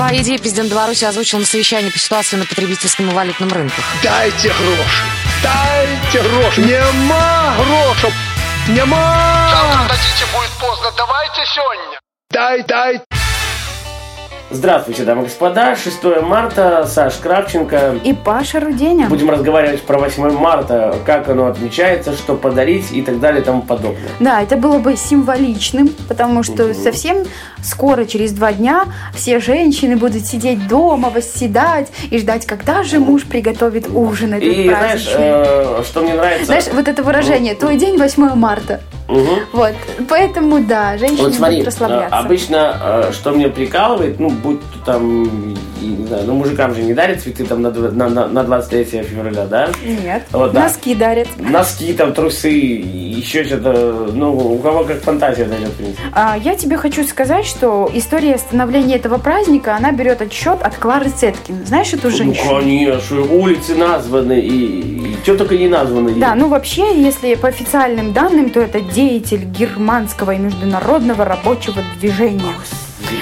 Свои идеи президент Беларуси озвучил на совещании по ситуации на потребительском и валютном рынках. Дайте гроши! Дайте гроши! Нема грошей! Нема! Завтра дадите, будет поздно. Давайте сегодня. Дай, дай! Здравствуйте, дамы и господа. 6 марта, Саш Кравченко. И Паша Руденя. Будем разговаривать про 8 марта, как оно отмечается, что подарить и так далее и тому подобное. Да, это было бы символичным, потому что совсем скоро, через два дня, все женщины будут сидеть дома, восседать и ждать, когда же муж приготовит ужин этот И знаешь, праздничный. э, что мне нравится? Знаешь, вот это выражение «твой день 8 марта». Мгм. Вот, поэтому да, женщины Вот смотри, будут расслабляться. э, обычно, э, что меня прикалывает, ну, будь то там, и, не знаю, ну, мужикам же не дарят цветы там на, на, на, на 23 февраля, да? Нет, Вот, да. носки дарят. Носки, там, трусы, еще что-то, ну, у кого как фантазия дойдет, в принципе. А, Я тебе хочу сказать, что история становления этого праздника, она берет отсчет от Клары Цеткин. Знаешь эту женщину? Ну, конечно, улицы названы, и, что только не названы. Да, ну вообще, если по официальным данным, то это деятель германского и международного рабочего движения.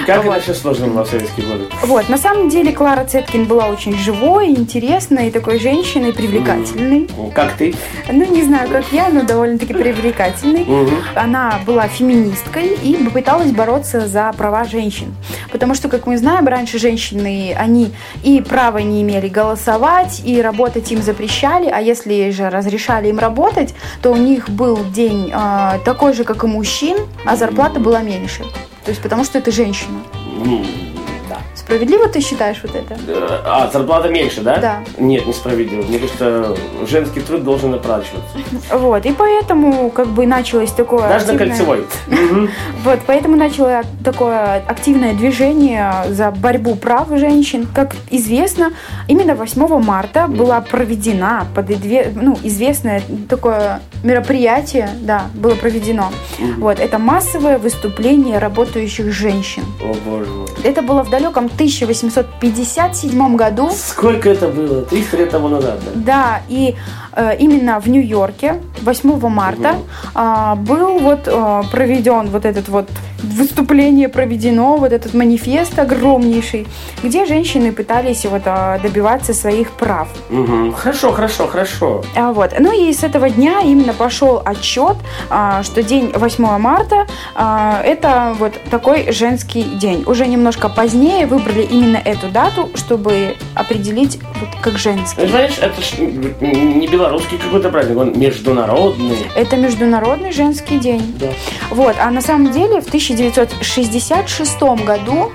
Как вот. все сложно было в советские годы? Вот, на самом деле Клара Цеткин была очень живой, интересной, такой женщиной, привлекательной. Как ты? Ну, не знаю, как я, но довольно-таки привлекательной. Мгм. Она была феминисткой и пыталась бороться за права женщин. Потому что, как мы знаем, раньше женщины, они и права не имели голосовать, и работать им запрещали, а если же разрешали им работать, то у них был день э, такой же, как и мужчин, а зарплата была меньше. То есть потому что это женщина. Ну. Справедливо ты считаешь вот это? Э, А, зарплата меньше, да? Да. Нет, несправедливо. Мне кажется, женский труд должен оплачиваться. Вот, и поэтому как бы началось такое... Даже на активное- кольцевой. Мгм. Вот, поэтому начало такое активное движение за борьбу прав женщин. Как известно, именно 8 марта была проведена под ну, известное такое мероприятие, да, было проведено. Вот, это массовое выступление работающих женщин. О, боже мой. Это было в далеком 1857 году. Сколько это было? 300 лет тому назад, да? Да, и именно в Нью-Йорке 8 марта а, был вот а, проведен вот этот вот выступление проведено, вот этот манифест огромнейший, где женщины пытались вот а, добиваться своих прав. Мгм. Хорошо, хорошо, хорошо. А, вот. Ну и с этого дня именно пошел отчет, а, что день 8 марта это вот такой женский день. Уже немножко позднее выбрали именно эту дату, чтобы определить вот как женский. Знаешь, это ж не белорусский какой-то праздник, он международный. Это Международный женский день. Да. Вот, а на самом деле в 1966 году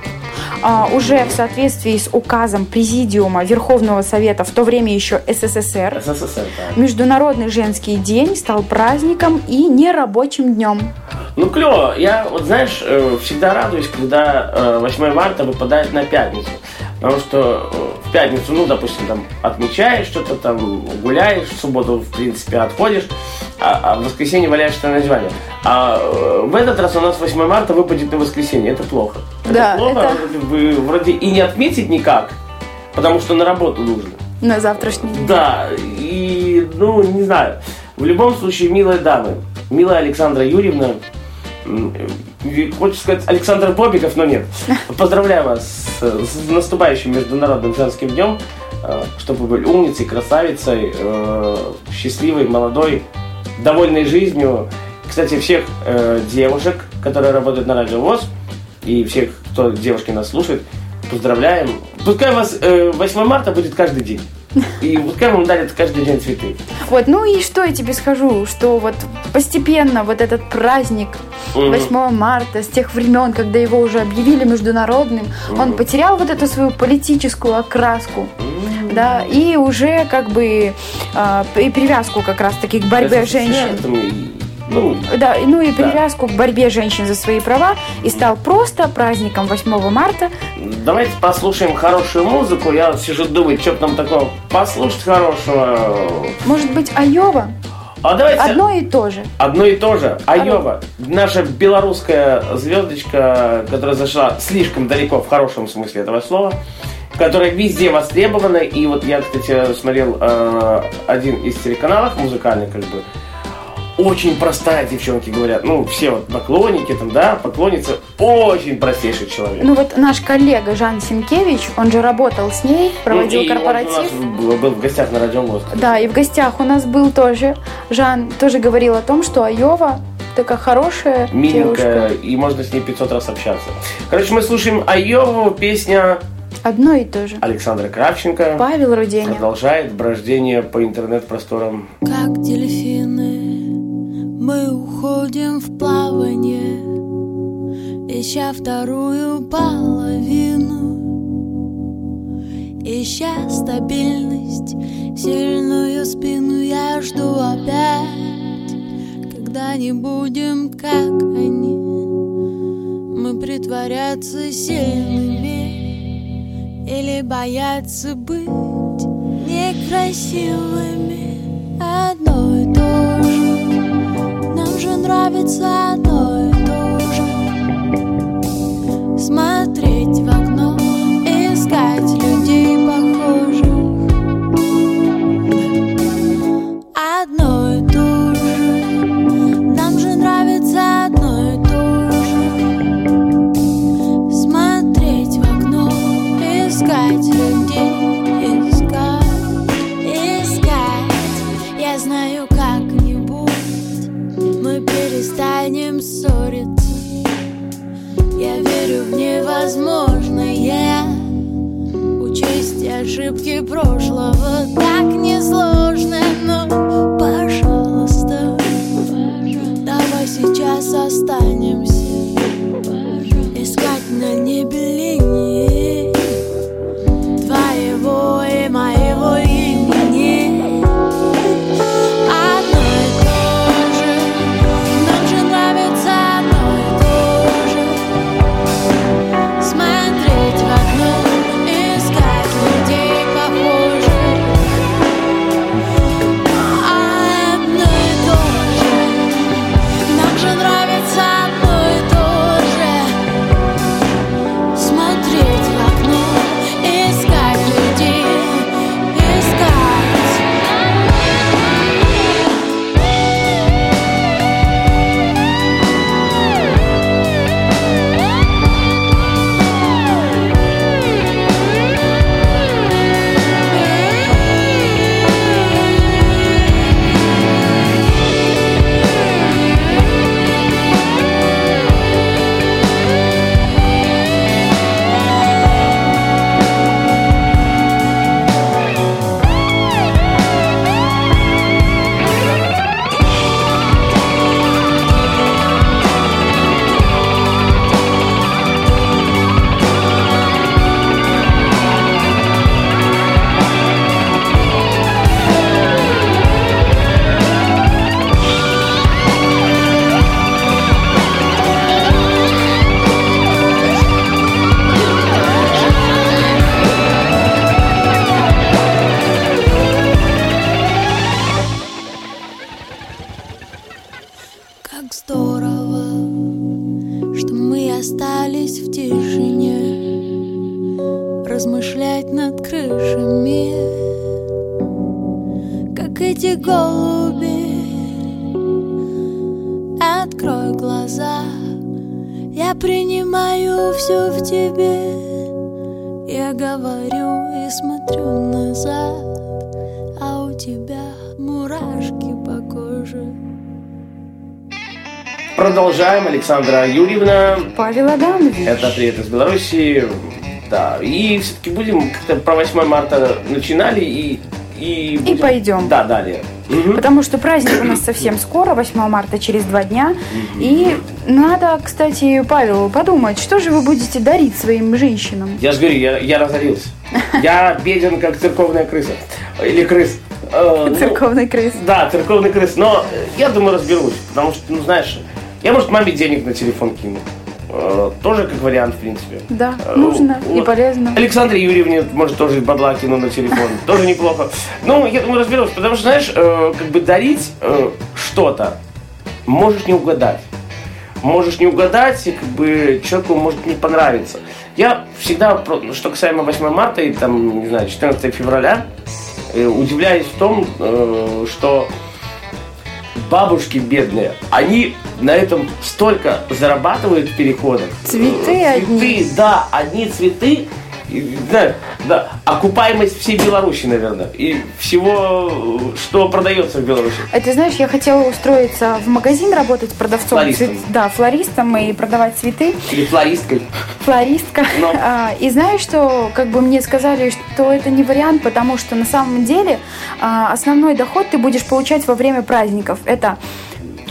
а, уже в соответствии с указом Президиума Верховного Совета, в то время еще СССР, СССР, да. Международный женский день стал праздником и нерабочим днем. Ну, клево. Я, вот знаешь, э, всегда радуюсь, когда э, 8 марта выпадает на пятницу. Потому что э, пятницу, ну, допустим, там отмечаешь что-то, там гуляешь, в субботу, в принципе, отходишь, а, а в воскресенье валяешься на диване. А э, в этот раз у нас 8 марта выпадет на воскресенье. Это плохо. Да, это плохо. это- Вроде, бы- вроде и не отметить никак, потому что на работу нужно. На завтрашний день. Да, и, ну, не знаю. В любом случае, милые дамы, милая Александра Юрьевна, хочется сказать Александр Бобиков, но нет. Поздравляю вас с, наступающим Международным женским днем, э, чтобы вы были умницей, красавицей, э, счастливой, молодой, довольной жизнью. Кстати, всех э, девушек, которые работают на Радио ВОЗ, и всех, кто девушки нас слушает, поздравляем. Пускай у вас э, 8 марта будет каждый день. И пускай вам дарят каждый день цветы. Вот, ну и что я тебе скажу, что вот постепенно вот этот праздник Мгм. 8 марта, с тех времен, когда его уже объявили международным, он потерял вот эту свою политическую окраску. Да, и уже как бы а, и привязку как раз-таки к борьбе женщин. Там, ну, Да, ну и привязку к борьбе женщин за свои права и стал просто праздником 8 марта. давайте послушаем хорошую музыку. Я сижу думаю, что нам такого послушать хорошего. Может быть, Айова? А давайте Одно и то же. одно и то же. Айова, наша белорусская звездочка, которая зашла слишком далеко в хорошем смысле этого слова, которая везде востребована. И вот я, кстати, смотрел э, один из телеканалов музыкальный, как бы. Очень простая девчонки говорят. Ну, все вот поклонники там, да, поклонницы, очень простейший человек. Ну вот наш коллега Жан Синкевич, он же работал с ней, проводил Ну, и он корпоратив. у нас был, был в гостях на радио ВОЗ. Да, и в гостях у нас был тоже Жан, тоже говорил о том, что Айова такая хорошая Миленькая, девушка. и можно с ней 500 раз общаться. Короче, мы слушаем Айову, песня Одно и то же. Александра Кравченко. Павел Руденя. Продолжает брождение по интернет-просторам. Как дельфины, мы уходим в плавание, ища вторую половину, ища стабильность, сильную спину я жду опять, когда не будем как они, мы притворяться сильными или бояться быть некрасивыми. Одно нравится одно и то же. Смотреть в окно, искать людей похожих. Одно и то же. Нам же нравится одно и то же. Смотреть в окно, искать людей, искать, искать. Я знаю, как-нибудь мы перестанем ссориться. Я верю в невозможное. Учесть ошибки прошлого так несложно, но, пожалуйста, давай сейчас останемся. Искать на небе линии Александра Юрьевна. Павел Адамович. Это привет из Беларуси. Да, и все-таки будем как-то про 8 марта начинали и... И, будем- пойдем. Да, далее. Мгм. Потому что праздник у нас совсем скоро, 8 марта, через два дня. И надо, кстати, Павел, подумать, что же вы будете дарить своим женщинам? Я же говорю, я, я разорился. Я беден, как церковная крыса. Или крыс. Э, ну, Церковный крыс. Да, церковный крыс. Но я думаю, разберусь. Потому что, ну знаешь, я, может, маме денег на телефон кину. Э, Тоже как вариант, в принципе. Да, Э, нужно и вот. полезно. Александре Юрьевне, может, тоже бабла кину на телефон. Тоже неплохо. Ну, я думаю, разберусь. Потому что, знаешь, э, как бы дарить что-то можешь не угадать. Можешь не угадать, и как бы человеку может не понравиться. Я всегда, что касаемо 8 марта и там, не знаю, 14 февраля, удивляюсь в том, что бабушки бедные, они на этом столько зарабатывают в переходах. Цветы одни. Цветы, да, одни цветы. И, Да, да, окупаемость всей Беларуси, наверное, и всего, что продается в Беларуси. А ты знаешь, я хотела устроиться в магазин работать продавцом. Флористом. цвет- Да, флористом и продавать цветы. Или флористкой. Флористка. Но. А, И знаешь, что как бы мне сказали, что это не вариант, потому что на самом деле а, основной доход ты будешь получать во время праздников. Это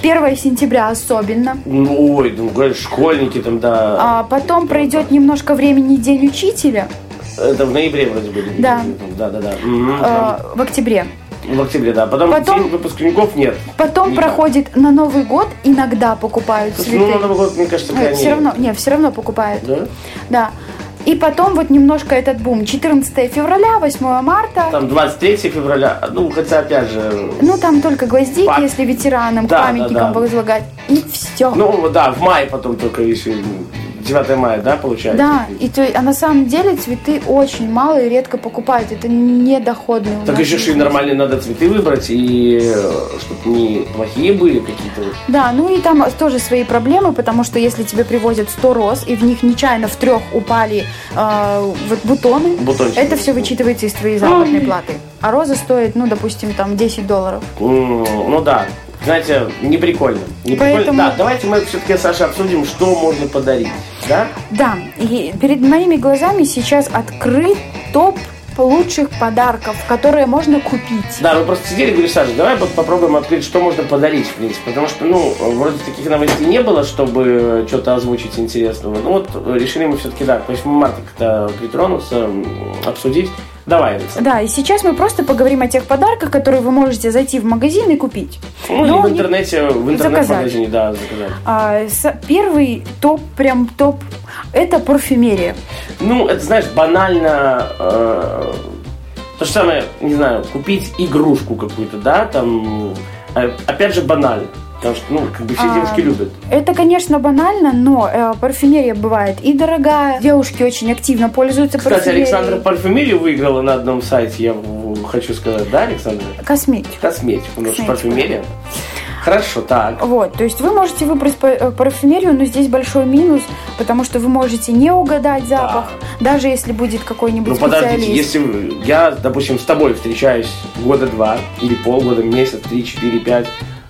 1 сентября особенно. Ну, ой, ну, школьники там, да. А потом пройдет немножко времени День учителя Это в ноябре вроде были. Да. Да, да, да. А, в октябре. В октябре, да. Потом, Потом- день выпускников нет. Потом Никак. проходит на Новый год, иногда покупают Слушай, цветы. Ну, на Новый год, мне кажется, крайне... все равно, не, все равно покупают. Да? Да. И потом вот немножко этот бум. 14 февраля, 8 марта. Там 23 февраля, ну, хотя, опять же... Ну, там только гвоздики, Пак- если ветеранам, Да, памятникам да, да. возлагать. И все. Ну, да, в мае потом только еще... 9 мая, да, получается? да, и то, а на самом деле цветы очень мало и редко покупают. Это недоходные. Так еще же и нормально надо цветы выбрать, и чтобы не плохие были какие-то. Да, ну и там тоже свои проблемы, потому что если тебе привозят 100 роз, и в них нечаянно в трех упали э, вот бутоны, Бутончики. это все вычитывается из твоей заработной платы. А роза стоит, ну, допустим, там 10 долларов. Ну да, знаете, не прикольно. Не прикольно. Поэтому- Да, давайте мы все-таки, Саша, обсудим, что можно подарить. Да? Да, и перед моими глазами сейчас открыт топ лучших подарков, которые можно купить. Да, мы просто сидели и говорили, Саша, давай вот попробуем открыть, что можно подарить, в принципе. Потому что, ну, вроде таких новостей не было, чтобы что-то озвучить интересного. Ну вот решили мы все-таки, да, к 8 марта как-то притронуться, обсудить. Давай, Александр. Да, и сейчас мы просто поговорим о тех подарках, которые вы можете зайти в магазин и купить. Ну, Но в не- интернете, в интернет-магазине, да, заказать. А, с- первый топ, прям топ, это парфюмерия. Ну, это, знаешь, банально... э, то же самое, не знаю, купить игрушку какую-то, да, там... э, опять же, банально. Потому что, ну, как бы все А, девушки любят. Это, конечно, банально, но э, парфюмерия бывает и дорогая. Девушки очень активно пользуются Кстати, парфюмерией. Александра парфюмерию выиграла на одном сайте, я хочу сказать, да, Александра? Косметика. Косметику, потому что Косметику. парфюмерия. Хорошо, так. Вот, то есть вы можете выбрать э, парфюмерию, но здесь большой минус, потому что вы можете не угадать запах, даже если будет какой-нибудь Ну подождите, если я, допустим, с тобой встречаюсь года два, или полгода, месяц, три, четыре, пять,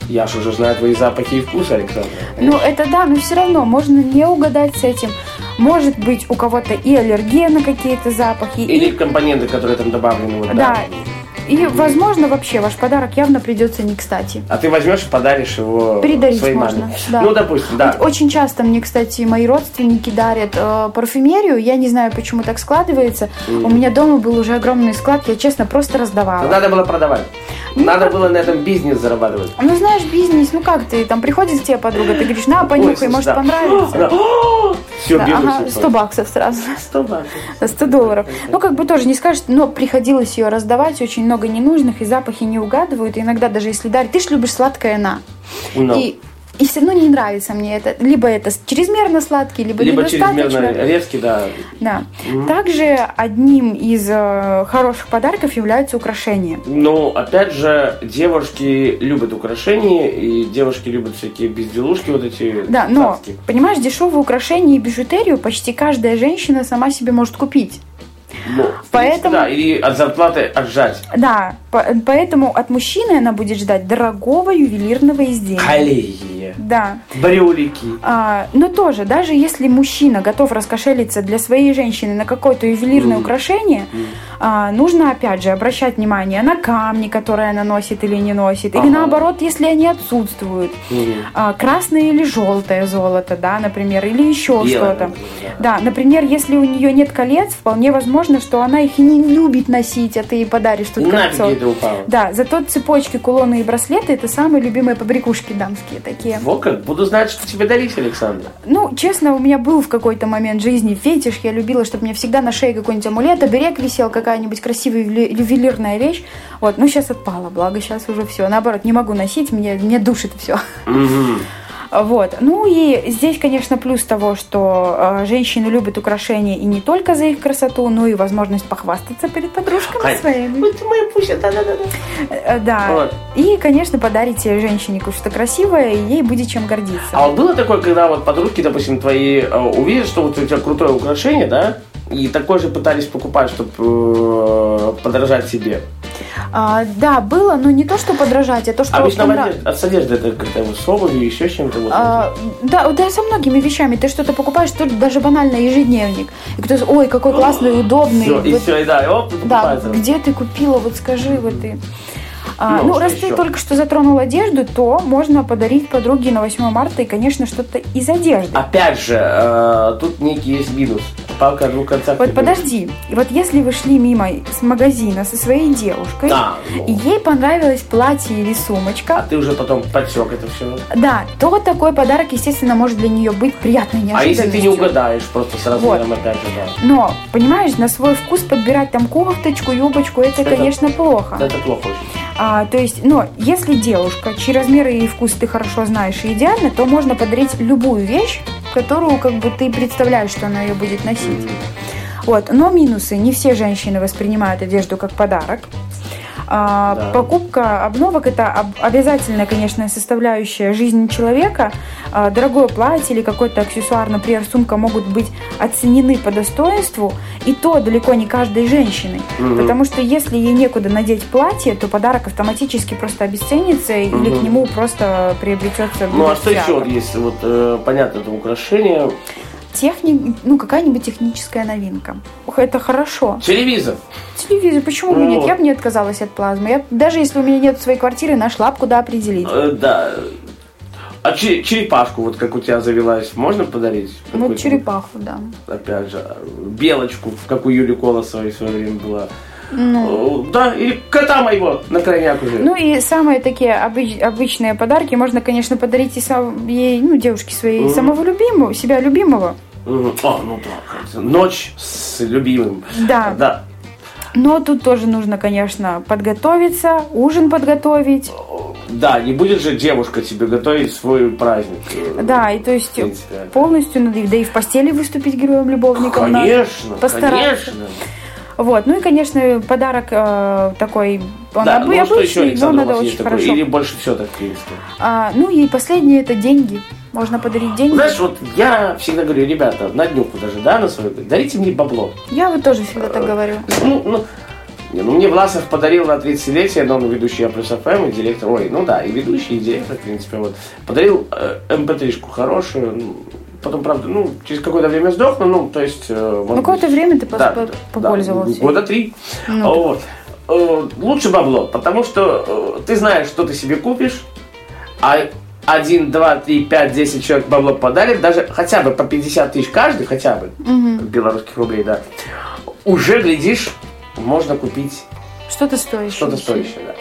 я же уже знаю твои запахи и вкусы, Александра. Ну, это да, но все равно можно не угадать с этим. Может быть, у кого-то и аллергия на какие-то запахи, Или и, компоненты, которые там добавлены. Вот, да, и, возможно, вообще ваш подарок явно придется не кстати. А ты возьмешь и подаришь его Передарить своей можно, маме. да. Ну, допустим, да. Вот Очень часто мне, кстати, мои родственники дарят э, парфюмерию. Я не знаю, почему так складывается. У меня дома был уже огромный склад, я честно просто раздавала. Надо было продавать. Ну, Надо было на этом бизнес зарабатывать. Ну, знаешь, бизнес, ну как ты, там приходит к тебе подруга, ты говоришь, на, понюхай, Ой, может, да. понравится. Все, Да, ага, 100 баксов сразу. 100 баксов. 100 долларов. Ну, как бы тоже не скажешь, но приходилось ее раздавать, очень много ненужных, и запахи не угадывают. И иногда даже если дарить, ты ж любишь сладкое на. Ну. И, и все равно не нравится мне это. Либо это чрезмерно сладкий, либо, Либо недостаточно. чрезмерно резкий, да. Да. Также одним из э, хороших подарков являются украшения. Ну, опять же, девушки любят украшения, и девушки любят всякие безделушки вот эти. Да, но, царские. понимаешь, дешевые украшения и бижутерию почти каждая женщина сама себе может купить. Ну, Поэтому- Да, или от зарплаты отжать. Да, по- поэтому от мужчины она будет ждать дорогого ювелирного изделия. Да. брюлики. А, но тоже, даже если мужчина готов раскошелиться для своей женщины на какое-то ювелирное Мгм. украшение, а, нужно опять же обращать внимание на камни, которые она носит или не носит, Ага. или наоборот, если они отсутствуют. Мгм. А, красное или желтое золото, да, например, или еще что-то. Да, например, если у нее нет колец, вполне возможно, что она их и не любит носить, а ты ей подаришь тут кольцо. Да, зато цепочки, кулоны и браслеты это самые любимые побрякушки дамские такие. Вот как, буду знать, что тебе дарить, Александр. Ну, честно, у меня был в какой-то момент жизни фетиш. Я любила, чтобы мне всегда на шее какой-нибудь амулет, оберег висел, какая-нибудь красивая ювели- ювелирная вещь. Вот, ну сейчас отпала, благо сейчас уже все. Наоборот, не могу носить, мне, мне душит все. Мгм. Вот. Ну и здесь, конечно, плюс того, что э, женщины любят украшения и не только за их красоту, но и возможность похвастаться перед подружками Ай, своими. Вот моя Пуся, да-да-да. Э, Да. Вот. И, конечно, подарите женщине что-то красивое, и ей будет чем гордиться. А вот было такое, когда вот подружки, допустим, твои э, увидят, что вот у тебя крутое украшение, да, и такое же пытались покупать, чтобы подражать себе. А, да, было, но не то, что подражать, а то, что... Обычно понрав- с одеждой это как-то с обувью, еще с чем-то. Вот. А, да, да, со многими вещами. Ты что-то покупаешь, то даже банально ежедневник. И кто-то, ой, какой классный, удобный. Все, и Вот все, и да, и оп, и Да, где ты купила, вот скажи, вот ты. А, Ну, ну, раз ты еще? только что затронул одежду, то можно подарить подруге на 8 марта и, конечно, что-то из одежды. Опять же, э, тут некий есть минус. Палка о двух концах. Вот подожди, вот если вы шли мимо с магазина со своей девушкой, Да, ну. и ей понравилось платье или сумочка, А ты уже потом подсек это все. да, то такой подарок, естественно, может для нее быть приятной А неожиданностью. если ты не угадаешь просто с размером, опять же, да. Но, понимаешь, на свой вкус подбирать там кофточку, юбочку, это, Это- конечно, плохо. Это плохо очень. А, то есть, но если девушка, чьи размеры и вкус ты хорошо знаешь и идеально, то можно подарить любую вещь, которую как бы ты представляешь, что она ее будет носить. Вот. Но минусы. Не все женщины воспринимают одежду как подарок. А, Да. Покупка обновок это об- обязательная, конечно, составляющая жизни человека. А, Дорогое платье или какой-то аксессуар, например, сумка могут быть оценены по достоинству, и то далеко не каждой женщиной. Мгм. Потому что если ей некуда надеть платье, то подарок автоматически просто обесценится или Мгм. к нему просто приобретется Ну а что еще вот есть? Вот э, понятно, это украшение. Техни... Ну, какая-нибудь техническая новинка. Это хорошо. Телевизор. Телевизор, почему бы Ну. нет? Я бы не отказалась от плазмы. Я, даже если у меня нет своей квартиры, нашла б куда определить. Э, да. А че- черепашку, вот как у тебя завелась, можно подарить? Вот Какую-то черепаху, да. Опять же, белочку, как у Юли Колосовой в свое время была. Ну. Э, Да, или кота моего на крайняк уже. Ну и самые такие обыч- обычные подарки можно, конечно, подарить и сам- ей, ну, девушке своей Мгм. самого любимого, себя любимого. Мгм. О, ну да, ночь с любимым. Да. Да. Но тут тоже нужно, конечно, подготовиться, ужин подготовить. Да, не будет же девушка тебе готовить свой праздник. э, Да, и то есть полностью надо, да и в постели выступить героем-любовником. надо. Конечно, постараться. конечно. Вот, ну и, конечно, подарок э, такой, он Да, обы- ну что еще, обычный, но Александр, у надо очень такое? хорошо. Или больше все так? А, ну и последнее это деньги. Можно подарить деньги. Знаешь, вот я всегда говорю, ребята, на днюху даже, да, на свою, дарите мне бабло. Я вот тоже всегда так говорю. Ну, ну, не, ну, мне Власов подарил на 30-летие, но он ведущий Я плюс ФМ и директор, ой, ну да, и ведущий, и директор, в принципе, вот. Подарил э, МП3-шку хорошую, ну, потом, правда, ну, через какое-то время сдохну, ну, то есть... э, Ну, какое-то быть, время ты да, по- да, попользовался. года три. Ну, Вот. Э, Лучше бабло, потому что э, ты знаешь, что ты себе купишь, а один, два, три, пять, десять человек бабло подарит, даже хотя бы по 50 тысяч каждый, хотя бы, мгм. белорусских рублей, да, уже, глядишь, можно купить Что-то стоящее. что-то стоящее, да.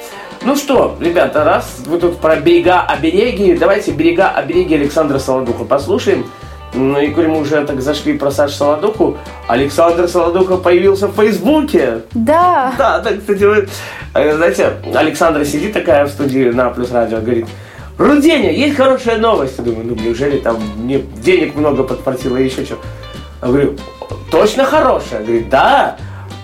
Ну что, ребята, раз вы тут про берега обереги, давайте берега обереги Александра Солодуха послушаем. Ну и коль мы уже так зашли про Сашу Солодуху, Александр Солодуха появился в Фейсбуке. Да. Да, да, кстати, вы, э, знаете, Александра сидит такая в студии на Плюс Радио, говорит, Руденя, есть хорошая новость. Я думаю, ну неужели там мне денег много подпортило и еще что? Я говорю, точно хорошая? Говорит, да.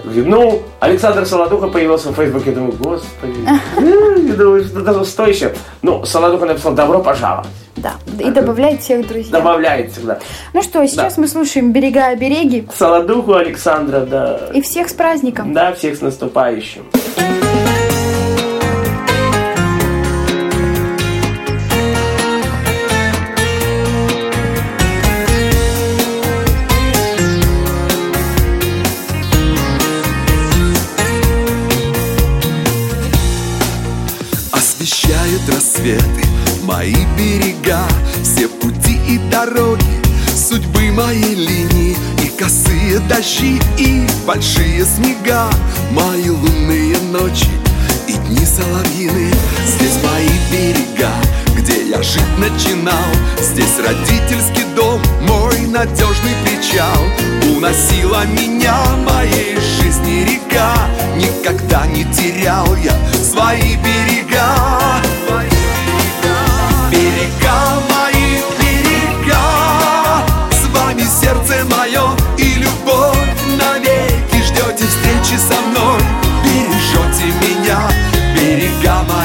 Ну, Александр Солодуха появился в Фейсбуке. Я думаю, господи. Я думаю, что даже стоящее. Ну, Солодуха написал, добро пожаловать. Да. И добавляет всех друзей. Добавляет всегда. Ну что, сейчас мы слушаем «Берега обереги» Солодуху Александра, да. и всех с праздником. Да, всех с наступающим. Освещают рассветы мои берега Все пути и дороги судьбы моей линии И косые дожди, и большие снега Мои лунные ночи и дни соловьины. Здесь мои берега, где я жить начинал. Здесь родительский дом, мой надежный причал. Уносила меня моей жизни река. Никогда не терял я свои берега. Берега мои, берега. С вами сердце мое и любовь Навеки. Ждете встречи со мной. берега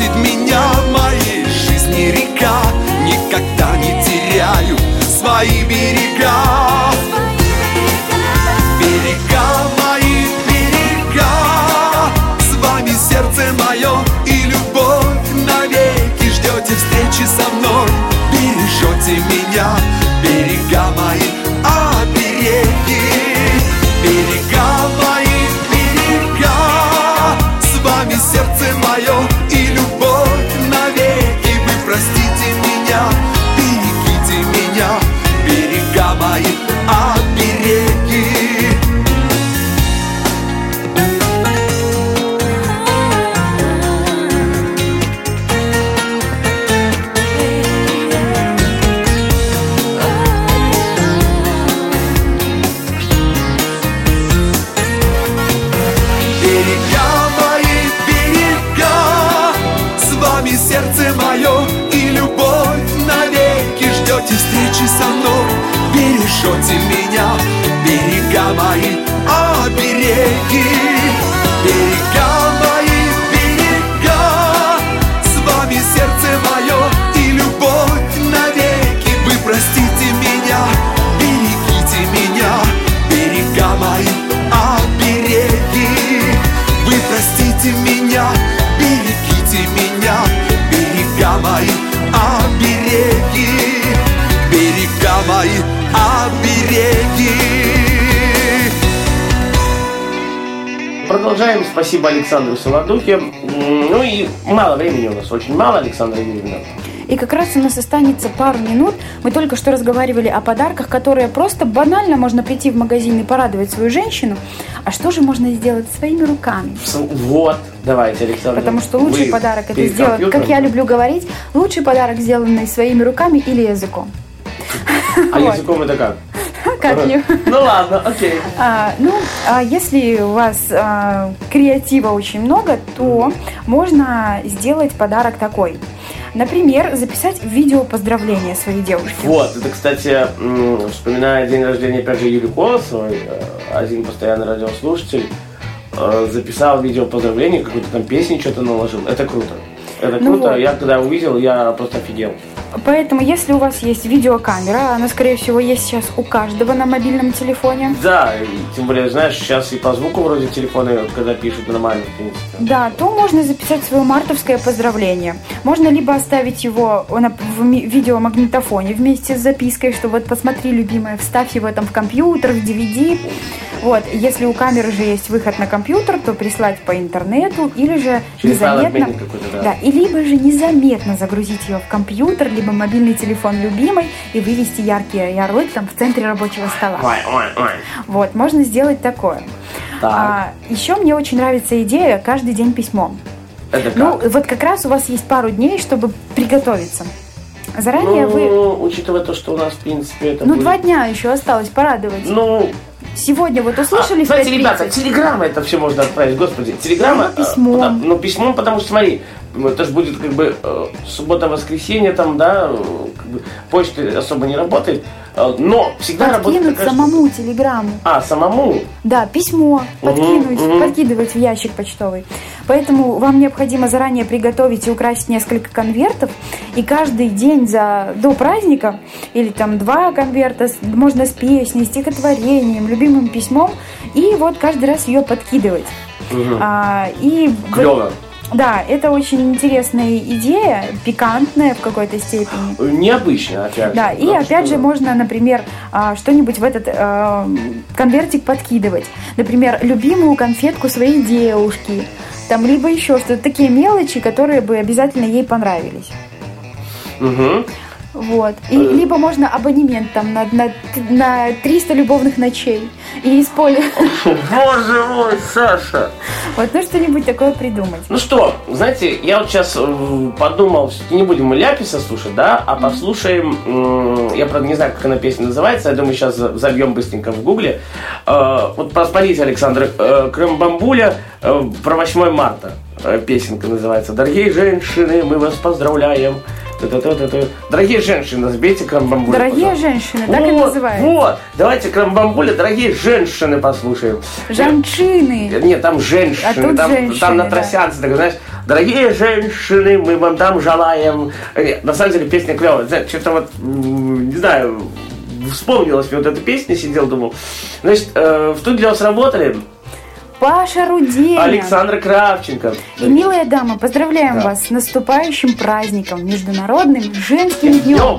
уносит меня в моей жизни река. Никогда не теряю свои берега. Берега мои, берега. С вами сердце мое и любовь навеки. Ждете встречи со мной, бережете меня. Берега мои, Спасибо Александру Солодухе. Ну и мало времени у нас, очень мало, Александра Юрьевна. И как раз у нас останется пару минут. Мы только что разговаривали о подарках, которые просто банально можно прийти в магазин и порадовать свою женщину. А что же можно сделать своими руками? Вот, давайте, Александр. Потому что лучший Вы подарок это сделать, как я люблю говорить, лучший подарок, сделанный своими руками или языком. А языком это как? Как не? Ну ладно, окей. А, ну, а если у вас а, креатива очень много, то можно сделать подарок такой. Например, записать видео поздравления своей девушке. Вот, это, кстати, вспоминая день рождения, опять же, Юрий Колосовой, э, один постоянный радиослушатель, э, записал видео поздравления, какую-то там песню что-то наложил. Это круто. Это Ну круто. вот. Я когда увидел, я просто офигел. Поэтому, если у вас есть видеокамера, она, скорее всего, есть сейчас у каждого на мобильном телефоне, Да, и тем более, знаешь, сейчас и по звуку вроде телефоны, когда пишут нормально, в принципе. да, то можно записать свое мартовское поздравление. Можно либо оставить его на, в видеомагнитофоне вместе с запиской, что вот посмотри, любимая, вставь его там в компьютер, в DVD. Вот, если у камеры же есть выход на компьютер, то прислать по интернету или же Через незаметно... да. Да, и либо же незаметно загрузить ее в компьютер, либо мобильный телефон любимой и вывести яркий ярлык там в центре рабочего стола. Ой, ой, ой. Вот, можно сделать такое. Так, А, еще мне очень нравится идея каждый день письмо. это как? Ну, вот как раз у вас есть пару дней, чтобы приготовиться. Заранее ну, вы... учитывая то, что у нас, в принципе, это Ну, будет- два дня еще осталось порадовать. Ну, Сегодня вот а, услышали в знаете, 5:30? ребята, телеграмма это все можно отправить, господи. Телеграмма... Письмом. э, да, ну, письмом, потому что, смотри, это же будет как бы э, суббота-воскресенье, там, да, э, как бы, почта особо не работает, э, но всегда работает... Подкинуть самому телеграмму. А, самому? Да, письмо подкинуть, мгм. подкидывать в ящик почтовый. Поэтому вам необходимо заранее приготовить и украсить несколько конвертов. И каждый день за, до праздника, или там два конверта, можно с песней, стихотворением, любимым письмом, и вот каждый раз ее подкидывать. А, и Клево. Да, это очень интересная идея, пикантная в какой-то степени. Необычно, опять Да, же. и Ну, опять что- же можно, например, а, что-нибудь в этот а, конвертик подкидывать. Например, любимую конфетку своей девушки. Там либо еще что-то. Такие мелочи, которые бы обязательно ей понравились. Мгм. Вот. И, либо можно абонемент там на, на, на 300 любовных ночей. И использовать. Боже мой, Саша! Вот, ну что-нибудь такое придумать. Ну что, знаете, я вот сейчас подумал, все-таки не будем мы Ляписа слушать, да, а послушаем, я, правда, не знаю, как она песня называется, я думаю, сейчас забьем быстренько в гугле. Э, Вот посмотрите, Александр, э, Крымбамбуля э, про 8 марта э, песенка называется. Дорогие женщины, мы вас поздравляем. Дорогие женщины, сбейте Крымбамбуля. Дорогие пожалуйста. женщины, так и Вот, называется. Вот, давайте Крымбамбуля, дорогие женщины, послушаем. Жанчины. Нет, там женщины, А тут там, женщины, там на да. тросянце, так, знаешь, дорогие женщины, мы вам там желаем. Э, Нет, на самом деле песня клевая. Что-то вот, не знаю, вспомнилась мне вот эта песня, сидел, думал. Значит, э, в студии вас работали Паша Руденя. Александра Кравченко. И, милая дама, поздравляем Да. вас с наступающим праздником, Международным женским днем. Днем.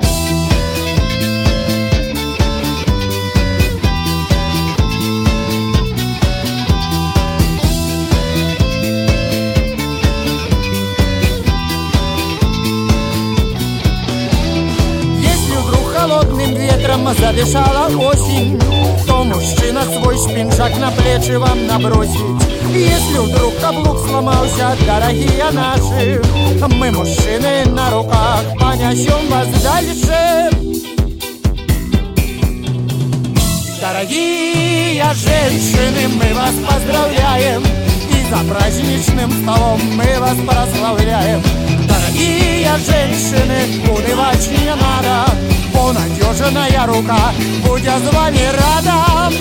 Если вдруг холодным ветром задышала осень, то мужчина свой шпинжак на плечи вам набросит. Если вдруг каблук сломался, дорогие наши, мы, мужчины, на руках понесем вас дальше. Дорогие женщины, мы вас поздравляем И за праздничным столом мы вас прославляем Дорогие женщины, унывать не надо Бо надежная рука будет с вами рада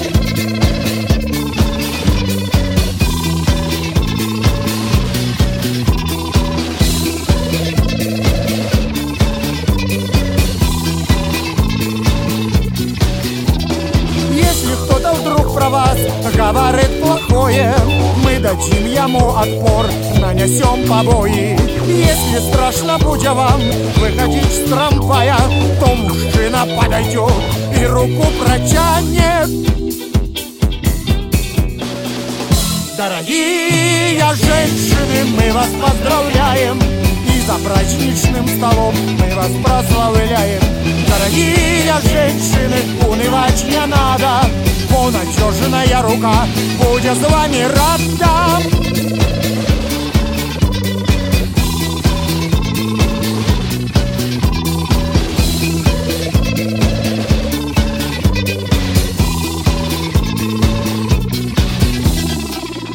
Если кто-то вдруг про вас говорит плохое дадим ему отпор, нанесем побои. Если страшно будет вам выходить с трамвая То мужчина подойдет и руку протянет. Дорогие женщины, мы вас поздравляем. И за праздничным столом мы вас прославляем Дорогие женщины, унывать не надо Бо надежная рука будет с вами рада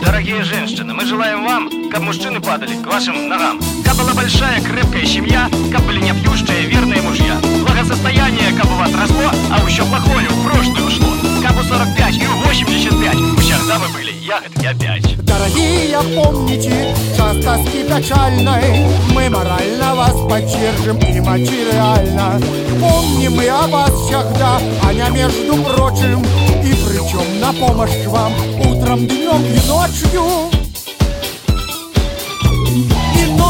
Дорогие женщины, мы желаем вам, как мужчины падали к вашим ногам. Как была большая, крепкая семья, как были необъющие, верные мужья. Благосостояние, вас росло, а еще плохое в прошлое ушло. Как у 45 и у 85, у всегда вы были ягодки опять. Дорогие, помните, час тоски печальной Мы морально вас поддержим и материально Помним мы о вас всегда, Аня, между прочим И причем на помощь вам утром, днем и ночью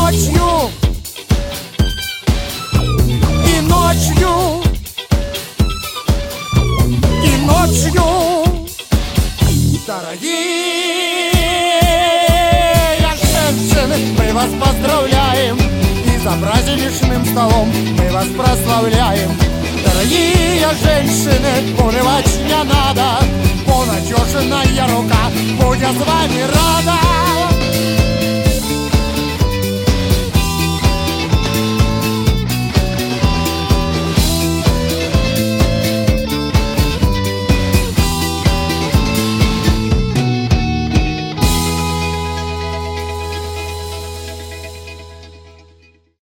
ночью. И ночью. И ночью. Дорогие женщины, мы вас поздравляем. И за праздничным столом мы вас прославляем. Дорогие женщины, унывать не надо. Бо надежная рука будет с вами рада